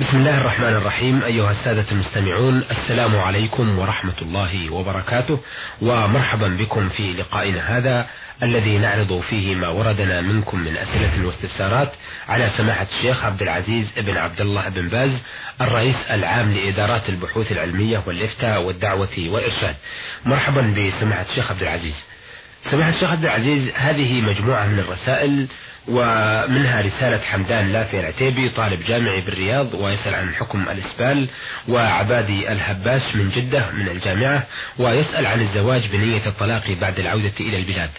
بسم الله الرحمن الرحيم أيها السادة المستمعون السلام عليكم ورحمة الله وبركاته ومرحبا بكم في لقائنا هذا الذي نعرض فيه ما وردنا منكم من أسئلة واستفسارات على سماحة الشيخ عبد العزيز بن عبد الله بن باز الرئيس العام لإدارات البحوث العلمية والإفتاء والدعوة والإرشاد. مرحبا بسماحة الشيخ عبد العزيز. سماحة الشيخ عبد العزيز هذه مجموعة من الرسائل ومنها رسالة حمدان لافي العتيبي طالب جامعي بالرياض ويسأل عن حكم الإسبال وعبادي الهباس من جدة من الجامعة ويسأل عن الزواج بنية الطلاق بعد العودة إلى البلاد.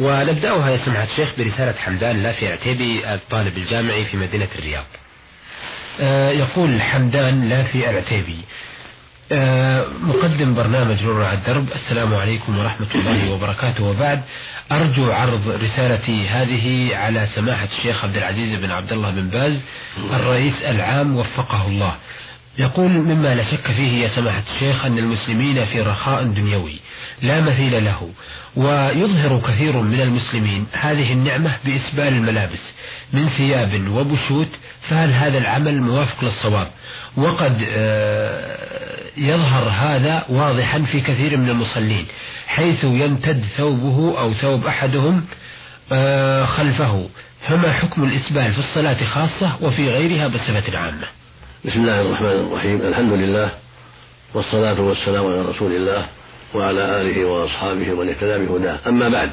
ونبدأها يا سماحة الشيخ برسالة حمدان لافي العتيبي الطالب الجامعي في مدينة الرياض. آه، يقول حمدان لافي العتيبي مقدم برنامج نور على الدرب السلام عليكم ورحمة الله وبركاته. وبعد أرجو عرض رسالتي هذه على سماحة الشيخ عبد العزيز بن عبد الله بن باز الرئيس العام وفقه الله. يقول مما لا شك فيه يا سماحة الشيخ أن المسلمين في رخاء دنيوي لا مثيل له ويظهر كثير من المسلمين. هذه النعمة بإسبال الملابس من ثياب وبشوت فهل هذا العمل موافق للصواب؟ وقد آه، يظهر هذا واضحا في كثير من المصلين حيث يمتد ثوبه أو ثوب أحدهم آه، خلفه. فما حكم الإسبال في الصلاة خاصة وفي غيرها بصفة عامة بسم الله الرحمن الرحيم. الحمد لله والصلاة والسلام على رسول الله وعلى آله وأصحابه ومن اهتدى بهداه. أما بعد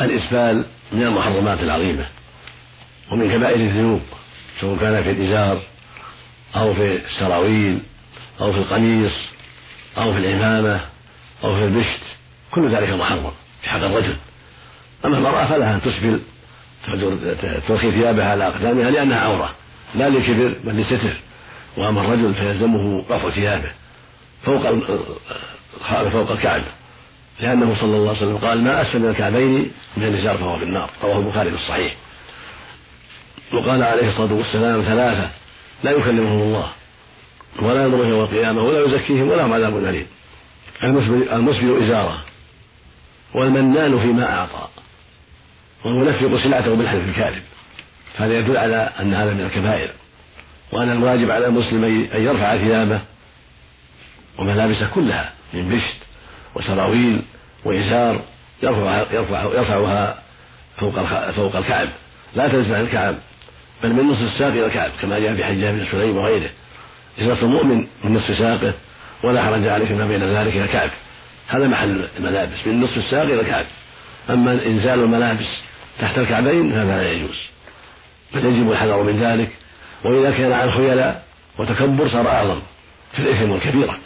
الإسبال من المحرمات العظيمة ومن كبائر الذنوب سواء كان في الإزار أو في السراويل أو في القميص أو في العمامة أو في البشت كل ذلك محرم في حق الرجل. أما المرأة فلها أن تسبل ترخي ثيابها على أقدامها لأنها عورة لا لكبر بل لستر. وأما الرجل فيلزمه رفع ثيابه فوق فوق الكعب لأنه صلى الله عليه وسلم قال ما أسفل الكعبين من الإزار فهو في النار. رواه البخاري في الصحيح. وقال عليه الصلاة والسلام ثلاثة لا يكلمهم الله. ولا ينظر يوم القيامة ولا يزكيهم ولا هم عذاب أليم المسبل إزارة والمنان فيما أعطى والمنفق سلعته بالحلف الكاذب. هذا يدل على أن هذا من الكبائر وأن الواجب على المسلم أن يرفع ثيابه وملابسه كلها من بشت وسراويل وإزار يرفعها, يرفع يرفعها فوق فوق الكعب. لا تنزل عن الكعب بل من نصف الساق إلى الكعب كما جاء في حجاج بن سليم وغيره. إزارة المؤمن من نصف ساقه ولا حرج عليه ما بين ذلك إلى الكعب هذا محل الملابس من نصف الساق إلى الكعب أما إنزال الملابس تحت الكعبين فهذا لا يجوز. بل يجب الحذر من ذلك. وإذا كان عن خيلاء وتكبر صار أعظم في الإثم والكبيرة.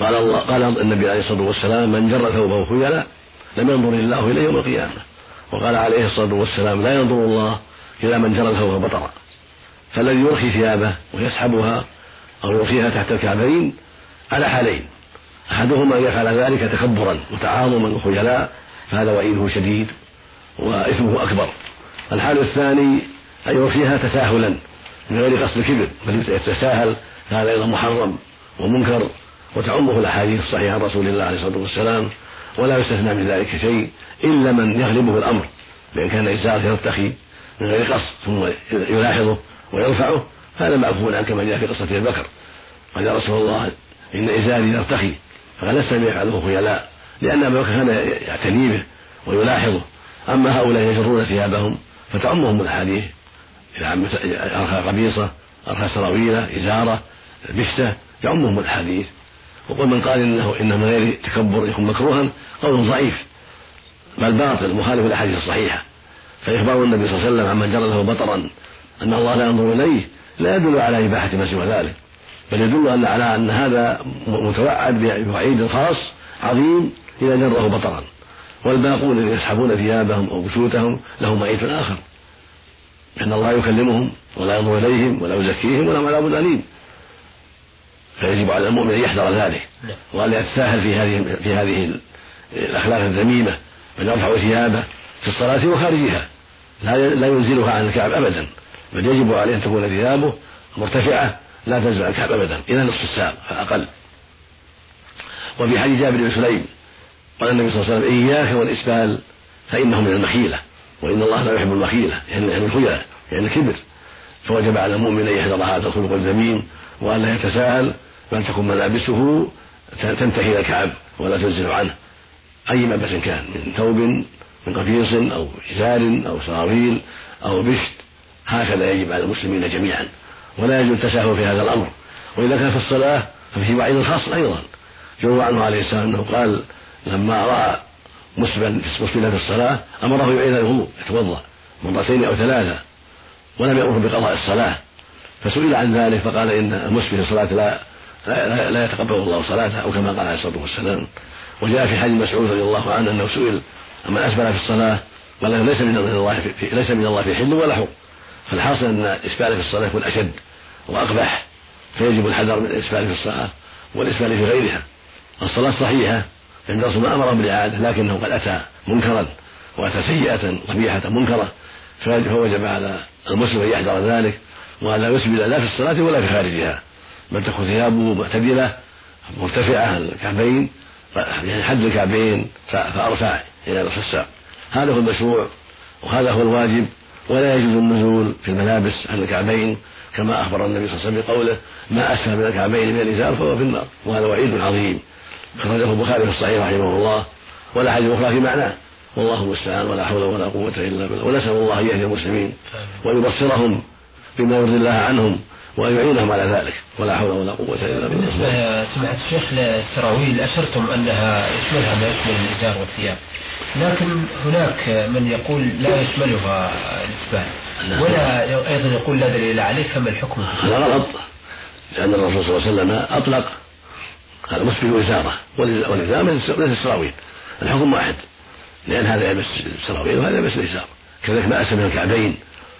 قال الله قال النبي عليه الصلاة والسلام من جر ثوبه خيلاء لم ينظر الله إليه يوم القيامة. وقال عليه الصلاة والسلام لا ينظر الله إلى من جر ثوبه بطرا. فالذي يرخي ثيابه ويسحبها أو يرخيها تحت الكعبين على حالين. أحدهما أن يفعل ذلك تكبرا وتعاظما وخجلاء فهذا وعيده شديد وإثمه أكبر. الحال الثاني أن يرخيها تساهلا من غير قصد الكبر بل يتساهل هذا أيضا محرم ومنكر وتعمه الأحاديث الصحيحة عن رسول الله عليه الصلاة والسلام ولا يستثنى من ذلك شيء إلا من يغلبه الأمر لأن كان إزار يرتخي من غير قصد ثم يلاحظه ويرفعه هذا معفو عنه كما جاء في قصة أبي بكر. قال يا رسول الله إن إزاري يرتخي. فلست يفعله خيلاء لأن أبا بكر كان يعتني به ويلاحظه. أما هؤلاء يجرون ثيابهم فتعمهم الأحاديث إذا أرخى قميصة أرخى سراويلة إزارة بشتة يعمهم الحديث. وقل من قال انه إنه من غير تكبر يكون مكروها قول ضعيف. بل باطل مخالف للأحاديث الصحيحة. فاخبار النبي صلى الله عليه وسلم عمن جرى له بطرا. أن الله لا ينظر إليه لا يدل على إباحة ما سوى ذلك بل يدل أن على أن هذا متوعد بوعيد خاص عظيم إذا جره بطرا والباقون الذين يسحبون ثيابهم أو بشوتهم لهم وعيد آخر. ان الله يكلمهم ولا ينظر إليهم ولا يزكيهم ولا عذاب اليم فيجب على المؤمن أن يحذر ذلك. وأن يتساهل في هذه في هذه الأخلاق الذميمة بل يرفع ثيابه في الصلاة وخارجها. لا لا ينزلها عن الكعب ابدا. بل يجب عليه أن تكون ثيابه مرتفعة لا تنزل عن الكعب ابدا إلى نصف الساق فأقل. وفي حديث جابر بن سليم قال النبي صلى الله عليه وسلم إياك والإسبال فإنه من المخيلة وإن الله لا يحب المخيلة يعني الخيلاء يعني الكبر. فوجب على المؤمن أن يحذر هذا الخلق الذميم وأن لا يتساهل بل تكون ملابسه تنتهي إلى الكعب ولا تنزل عنه. أي ملبس كان من ثوب من قميص أو إزار أو سراويل أو بشت. هكذا يجب على المسلمين جميعا. ولا يجوز التساهل في هذا الأمر. وإذا كان في الصلاة ففيه وعيد خاص أيضا. يروى عنه عليه السلام أنه قال لما رأى مسبلا في الصلاة أمره يعيد الوضوء يتوضأ مرتين أو ثلاثة ولم يأمره بقضاء الصلاة. فسئل عن ذلك فقال إن المسبل في الصلاة لا لا, لا يتقبل الله صلاته أو كما قال عليه الصلاة والسلام. وجاء في حديث مسعود رضي الله عنه أنه سئل أما أسبل في الصلاة؟ قال ليس من الله في ليس من الله في حل ولا حكم. فالحاصل أن الإسبال في الصلاة يكون أشد وأقبح فيجب الحذر من الإسبال في الصلاة والإسبال في غيرها. الصلاة صحيحة عند رسول الله أمر بالإعادة لكنه قد أتى منكرا وأتى سيئة قبيحة منكرة فوجب على المسلم أن يحذر ذلك وأن لا يسبل لا في الصلاة ولا في خارجها. بل تكون ثيابه معتدلة مرتفعة الكعبين يعني حد الكعبين فأرفع إلى الساق. هذا هو المشروع وهذا هو الواجب. ولا يجوز النزول في الملابس عن الكعبين كما أخبر النبي صلى الله عليه وسلم بقوله ما أسفل من الكعبين من الإزار فهو في النار وهذا وعيد عظيم. أخرجه البخاري في الصحيح رحمه الله ولا حديث أخرى في معناه. والله المستعان ولا حول ولا قوة إلا بالله. ونسأل الله أن يهدي المسلمين ويبصرهم بما يرضي الله عنهم وأن يعينهم على ذلك. ولا حول ولا قوة إلا بالله. بالنسبة سمعت الشيخ للسراويل أشرتم أنها يشملها ما يشمل الإزار والثياب. لكن هناك من يقول لا يشملها الإسبال نعم. ولا أيضا يقول لا دليل عليه فما الحكم؟ هذا غلط لأن الرسول صلى الله عليه وسلم أطلق. هذا مسبل إزارة والإزارة ليس السراويل. الحكم واحد لأن هذا يلبس السراويل وهذا يلبس الإزار. كذلك ما أسلم الكعبين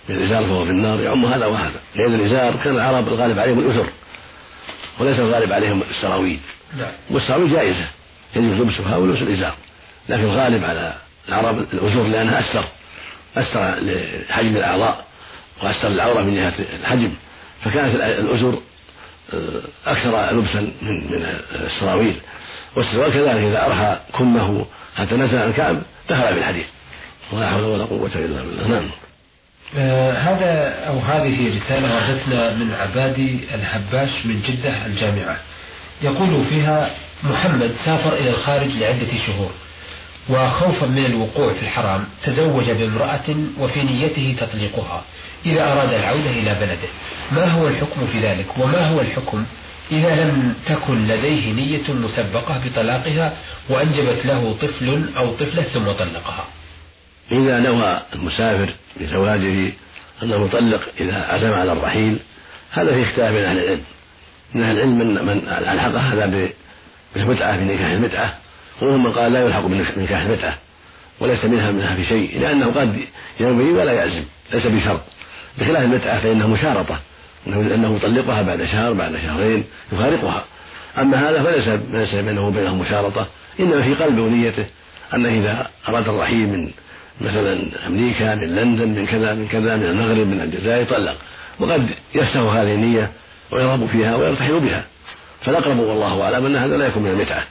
من الإزار فهو في النار يعم هذا وهذا. لأن الإزار كان العرب الغالب عليهم الأسر وليس الغالب عليهم السراويل. نعم. والسراويل جائزة يجب لبسها ولبس الإزار. لكن الغالب على العرب الأسر لأنها أستر أستر لحجم الأعضاء وأستر العورة من جهة الحجم. فكانت الأسر آه، أكثر لبسا من من السراويل. والسراويل كذلك إذا أرخى كمه حتى نزل عن الكعب دخل في ولا حول ولا قوة إلا بالله. نعم. آه هذا أو هذه رسالة وردتنا من عبادي الهباش من جدة الجامعة. يقول فيها محمد سافر إلى الخارج لعدة شهور. وخوفا من الوقوع في الحرام تزوج بامرأة وفي نيته تطليقها إذا أراد العودة إلى بلده. ما هو الحكم في ذلك؟ وما هو الحكم؟ إذا لم تكن لديه نية مسبقة بطلاقها وأنجبت له طفل أو طفلة ثم طلقها. إذا نوى المسافر بزواجه أنه يطلق إذا عزم على الرحيل هذا في اختلاف بين أهل العلم. من أهل العلم من, من ألحق هذا بالمتعة بنكاح المتعة. ومنهم من قال لا يلحق بنكاح المتعة وليس منها منها في شيء لأنه قد ينوي ولا يعزم ليس بشرط. بخلاف المتعة فإنها مشارطة أنه يطلقها بعد شهر بعد شهرين يفارقها أما هذا فليس ليس بينه وبينه مشارطة إنما في قلبه ونيته أنه إذا أراد الرحيل من مثلا أمريكا من لندن من كذا من كذا من المغرب من الجزائر يطلق. وقد يفسه هذه النية ويرغب فيها ويرتحل بها. فالأقرب والله أعلم أن هذا لا يكون من المتعة.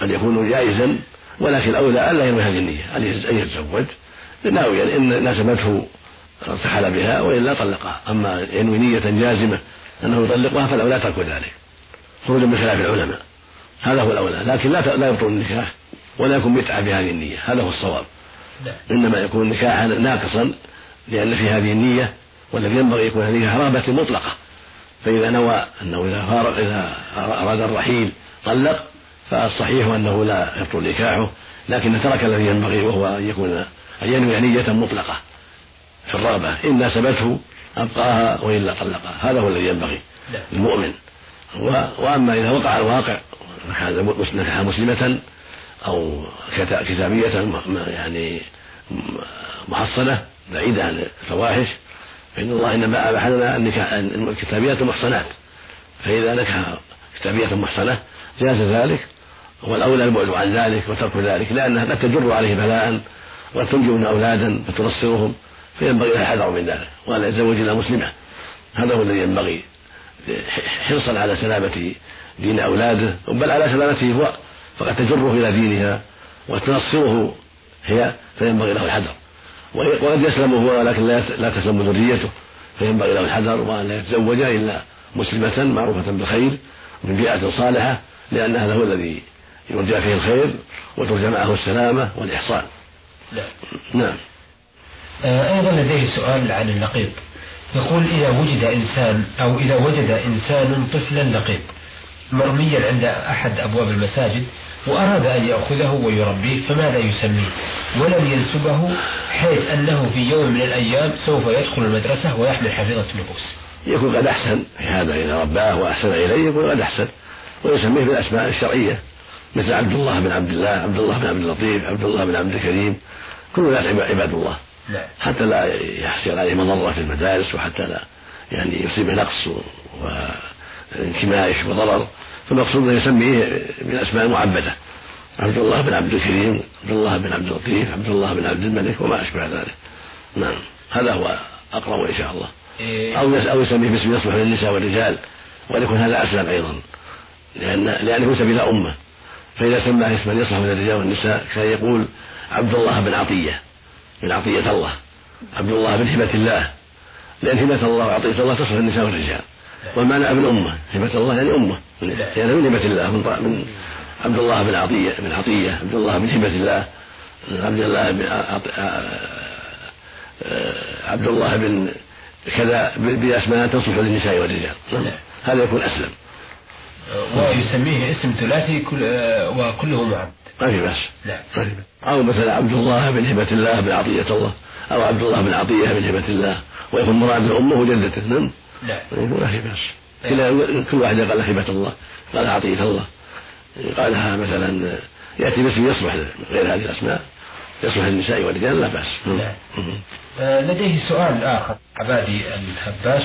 قد يكون جائزا ولكن الأولى ألا ينوي هذه النية أن يتزوج. ناويا إن ناسبته ارتحل بها وإلا طلقها. أما ينوي نية جازمة أنه يطلقها فالأولى ترك ذلك. خروجا من خلاف العلماء. هذا هو الأولى. لكن لا لا يبطل النكاح ولا يكون متعة بهذه النية. هذا هو الصواب. إنما يكون نكاحا ناقصا لأن في هذه النية والذي ينبغي يكون هذه هرابة مطلقة. فإذا نوى أنه إذا فارق إذا أراد الرحيل طلق فالصحيح أنه لا يبطل نكاحه لكن ترك الذي ينبغي وهو أن يكون أن ينوي نية مطلقة في الرغبة إن ناسبته أبقاها وإلا طلقها هذا هو الذي ينبغي المؤمن وأما إذا وقع الواقع نكح مسلمة أو كتابية يعني محصنة بعيدة عن الفواحش فإن الله إنما أباح لنا الكتابيات المحصنات. فإذا نكح كتابية محصنة جاز ذلك والأولى البعد عن ذلك وترك ذلك لأنها قد تجر عليه بلاء وتنجب أولادا فتنصرهم فينبغي الحذر من ذلك وأن يتزوج إلا مسلمة. هذا هو الذي ينبغي حرصا على سلامة دين أولاده بل على سلامته هو فقد تجره إلى دينها وتنصره هي فينبغي له الحذر. وقد يسلم هو ولكن لا تسلم ذريته فينبغي له الحذر وأن لا يتزوج إلا مسلمة معروفة بالخير من بيئة صالحة لأن هذا هو الذي يرجى فيه الخير وترجى معه السلامة والإحصان. نعم نعم. آه، أيضا لديه سؤال عن اللقيط. يقول إذا وجد إنسان أو إذا وجد إنسان طفلا لقيط مرميا عند أحد أبواب المساجد وأراد أن يأخذه ويربيه فماذا يسميه؟ ولم ينسبه حيث أنه في يوم من الأيام سوف يدخل المدرسة ويحمل حفيظة نفوس يكون قد أحسن في هذا إذا رباه وأحسن إليه يكون قد أحسن ويسميه بالأسماء الشرعية. مثل عبد الله بن عبد الله عبد الله بن عبد اللطيف عبد الله بن عبد الكريم كل الناس عباد الله. نعم. حتى لا يحصل عليه مضرة في المدارس وحتى لا يعني يصيبه نقص وانكماش وضرر. فالمقصود أن يسميه بالأسماء المعبدة. عبد الله بن عبد الكريم عبد الله بن عبد اللطيف عبد الله بن عبد الملك وما أشبه ذلك. نعم. هذا هو أقرب إن شاء الله. إيه. أو أو يسميه باسم يصلح للنساء والرجال وأن يكون هذا أسلم أيضا. لأن لأنه ينسب إلى أمة. فإذا سماه اسما يصلح من الرجال والنساء كان يقول عبد الله بن عطية من عطية الله عبد الله بن هبة الله. لأن هبة الله وعطية الله تصلح النساء والرجال. والمعنى ابن أمة هبة الله يعني أمة. يعني من هبة الله من, عبد الله بن عطية بن عطية عبد الله بن هبة الله عبد الله بن عبد الله بن كذا بأسماء تصلح للنساء والرجال. هذا يكون أسلم. ويسميه اسم ثلاثي كل وكله معد ما في بأس. نعم أو مثلا عبد الله بن هبة الله بن عطية الله. أو عبد الله بن عطية بن هبة الله. ويكون مراد أمه وجدته نعم؟ نعم ما في بأس. كل واحد قال هبة الله. قال عطية الله. قالها مثلا يأتي باسم يصلح غير هذه الأسماء. يصلح للنساء والرجال لا بأس. نعم. آه، لديه سؤال آخر. عبادي الهباش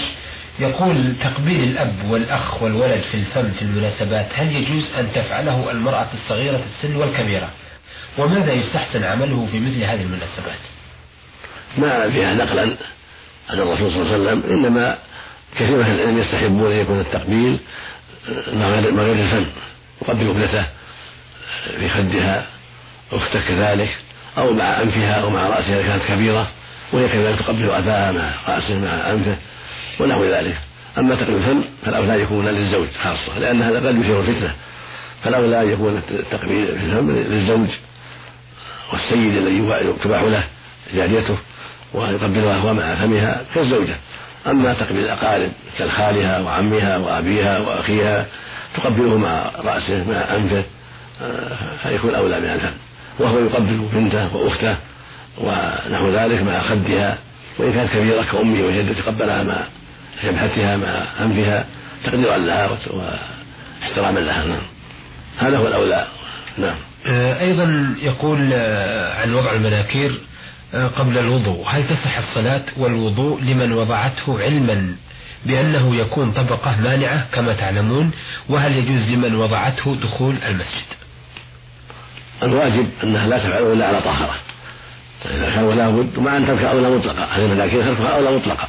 يقول تقبيل الأب والأخ والولد في الفم في المناسبات هل يجوز أن تفعله المرأة الصغيرة في السن والكبيرة؟ وماذا يستحسن عمله في مثل هذه المناسبات؟ ما فيها نقلا عن الرسول صلى الله عليه وسلم إنما كثير من العلم يستحبون أن يكون التقبيل مع غير الفم. يقبل ابنته في خدها أخته كذلك أو مع أنفها أو مع رأسها إذا كانت كبيرة وهي كذلك تقبل أباها مع رأسه مع أنفه. ونحو ذلك. أما تقبيل الفم فالأولى يكون للزوج خاصة لأن هذا قد يثير الفتنة. فالأولى أن يكون التقبيل في الفم للزوج والسيد الذي تباح له جاريته ويقبلها هو مع فمها كالزوجة. أما تقبيل الأقارب كالخالها وعمها وأبيها وأخيها تقبله مع رأسه مع أنفه فيكون أولى من الفم. وهو يقبل بنته وأخته ونحو ذلك مع خدها وإن كانت كبيرة كأمه وجدته تقبلها مع جبهتها مع أنفها تقديرا لها واحتراما لها نعم. هذا هو الأولى نعم. آه، أيضا يقول آه، عن وضع المناكير آه، قبل الوضوء هل تصح الصلاة والوضوء لمن وضعته علما بأنه يكون طبقة مانعة كما تعلمون؟ وهل يجوز لمن وضعته دخول المسجد؟ الواجب أنها لا تفعله إلا على طهارة. إذا كان ولا بد ومع أن تركها أولى مطلقة هذه المناكير تركها أولى مطلقة.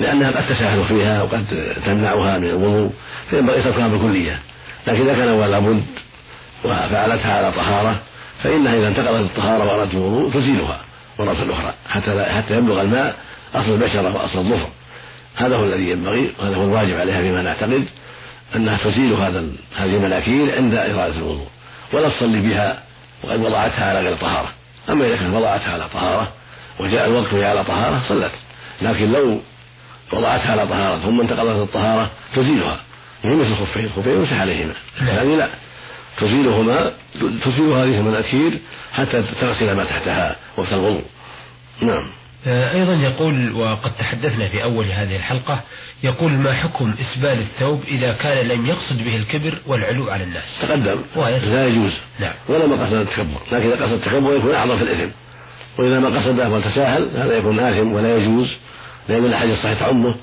لأنها قد تساهل فيها وقد تمنعها من الوضوء فينبغي تركها بالكلية لكن إذا كان ولا بد وفعلتها على طهارة فإنها إذا انتقلت الطهارة وأرادت الوضوء تزيلها مرة أخرى حتى حتى يبلغ الماء أصل البشرة وأصل الظفر. هذا هو الذي ينبغي وهذا هو الواجب عليها فيما نعتقد أنها تزيل هذا هذه المناكير عند إرادة الوضوء. ولا تصلي بها وقد وضعتها على غير طهارة. أما إذا كانت وضعتها على طهارة وجاء الوقت وهي على طهارة صلت. لكن لو وضعتها على طهارة ثم انتقلت الطهارة تزيلها. هي مثل الخفين الخفين يمسح عليهما. هذه لا. تزيلهما تزيل هذه المناكير حتى تغسل ما تحتها وقت الوضوء نعم. آه، أيضا يقول وقد تحدثنا في أول هذه الحلقة يقول ما حكم إسبال الثوب إذا كان لم يقصد به الكبر والعلو على الناس؟ تقدم. لا يجوز. نعم. ولا ما قصد التكبر. لكن إذا قصد التكبر يكون أعظم في الإثم. وإذا ما قصده والتساهل هذا يكون آثم ولا يجوز. لأن الأحاديث الصحيحة تعمه.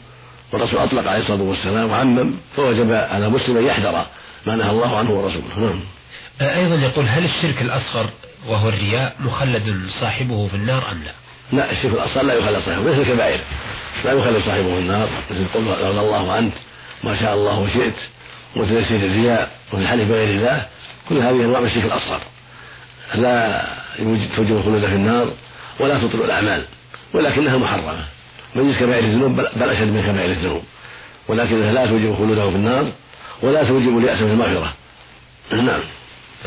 والرسول أطلق عليه الصلاة والسلام وعمم فوجب على مسلم أن يحذر ما نهى الله عنه ورسوله. نعم. آه، أيضا يقول هل الشرك الأصغر وهو الرياء مخلد صاحبه في النار أم لا؟ لا الشرك الأصغر لا يخلى صاحبه مثل الكبائر لا يخلى صاحبه في النار. مثل قل لولا الله انت ما شاء الله وشئت مثل يسير الرياء وفي الحلف بغير الله. كل هذه أنواع من الشرك الأصغر. لا توجب الخلود في النار ولا تطلع الأعمال ولكنها محرمة. مجلس كبائر الذنوب بل أشد من كبائر الذنوب ولكنها لا توجب خلوده في النار ولا توجب اليأس في المغفرة. نعم.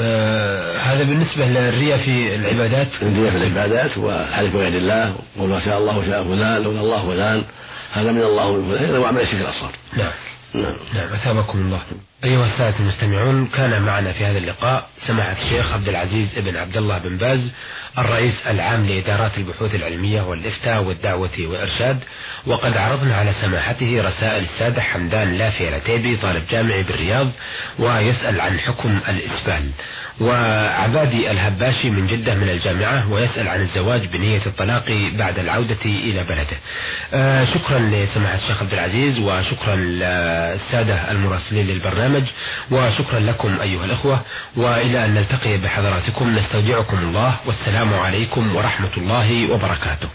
آه هذا بالنسبة للرياء في العبادات. الرياء في العبادات والحلف بغير الله وقول ما شاء الله وشاء فلان لولا الله فلان. هذا من الله ومن فلان هذا وعمل الشرك الأصغر. نعم. نعم. نعم أثابكم الله. أيها السادة المستمعون كان معنا في هذا اللقاء سماحة الشيخ عبد العزيز بن عبد الله بن باز الرئيس العام لإدارات البحوث العلمية والإفتاء والدعوة والإرشاد وقد عرضنا على سماحته رسائل السادة حمدان لافي العتيبي طالب جامعي بالرياض ويسأل عن حكم الإسبال وعبادي الهباشي من جدة من الجامعة ويسأل عن الزواج بنية الطلاق بعد العودة إلى بلده. آه شكرا لسماحة الشيخ عبد العزيز وشكرا للسادة المراسلين للبرنامج وشكرا لكم أيها الأخوة وإلى أن نلتقي بحضراتكم. نستودعكم الله والسلام عليكم ورحمة الله وبركاته.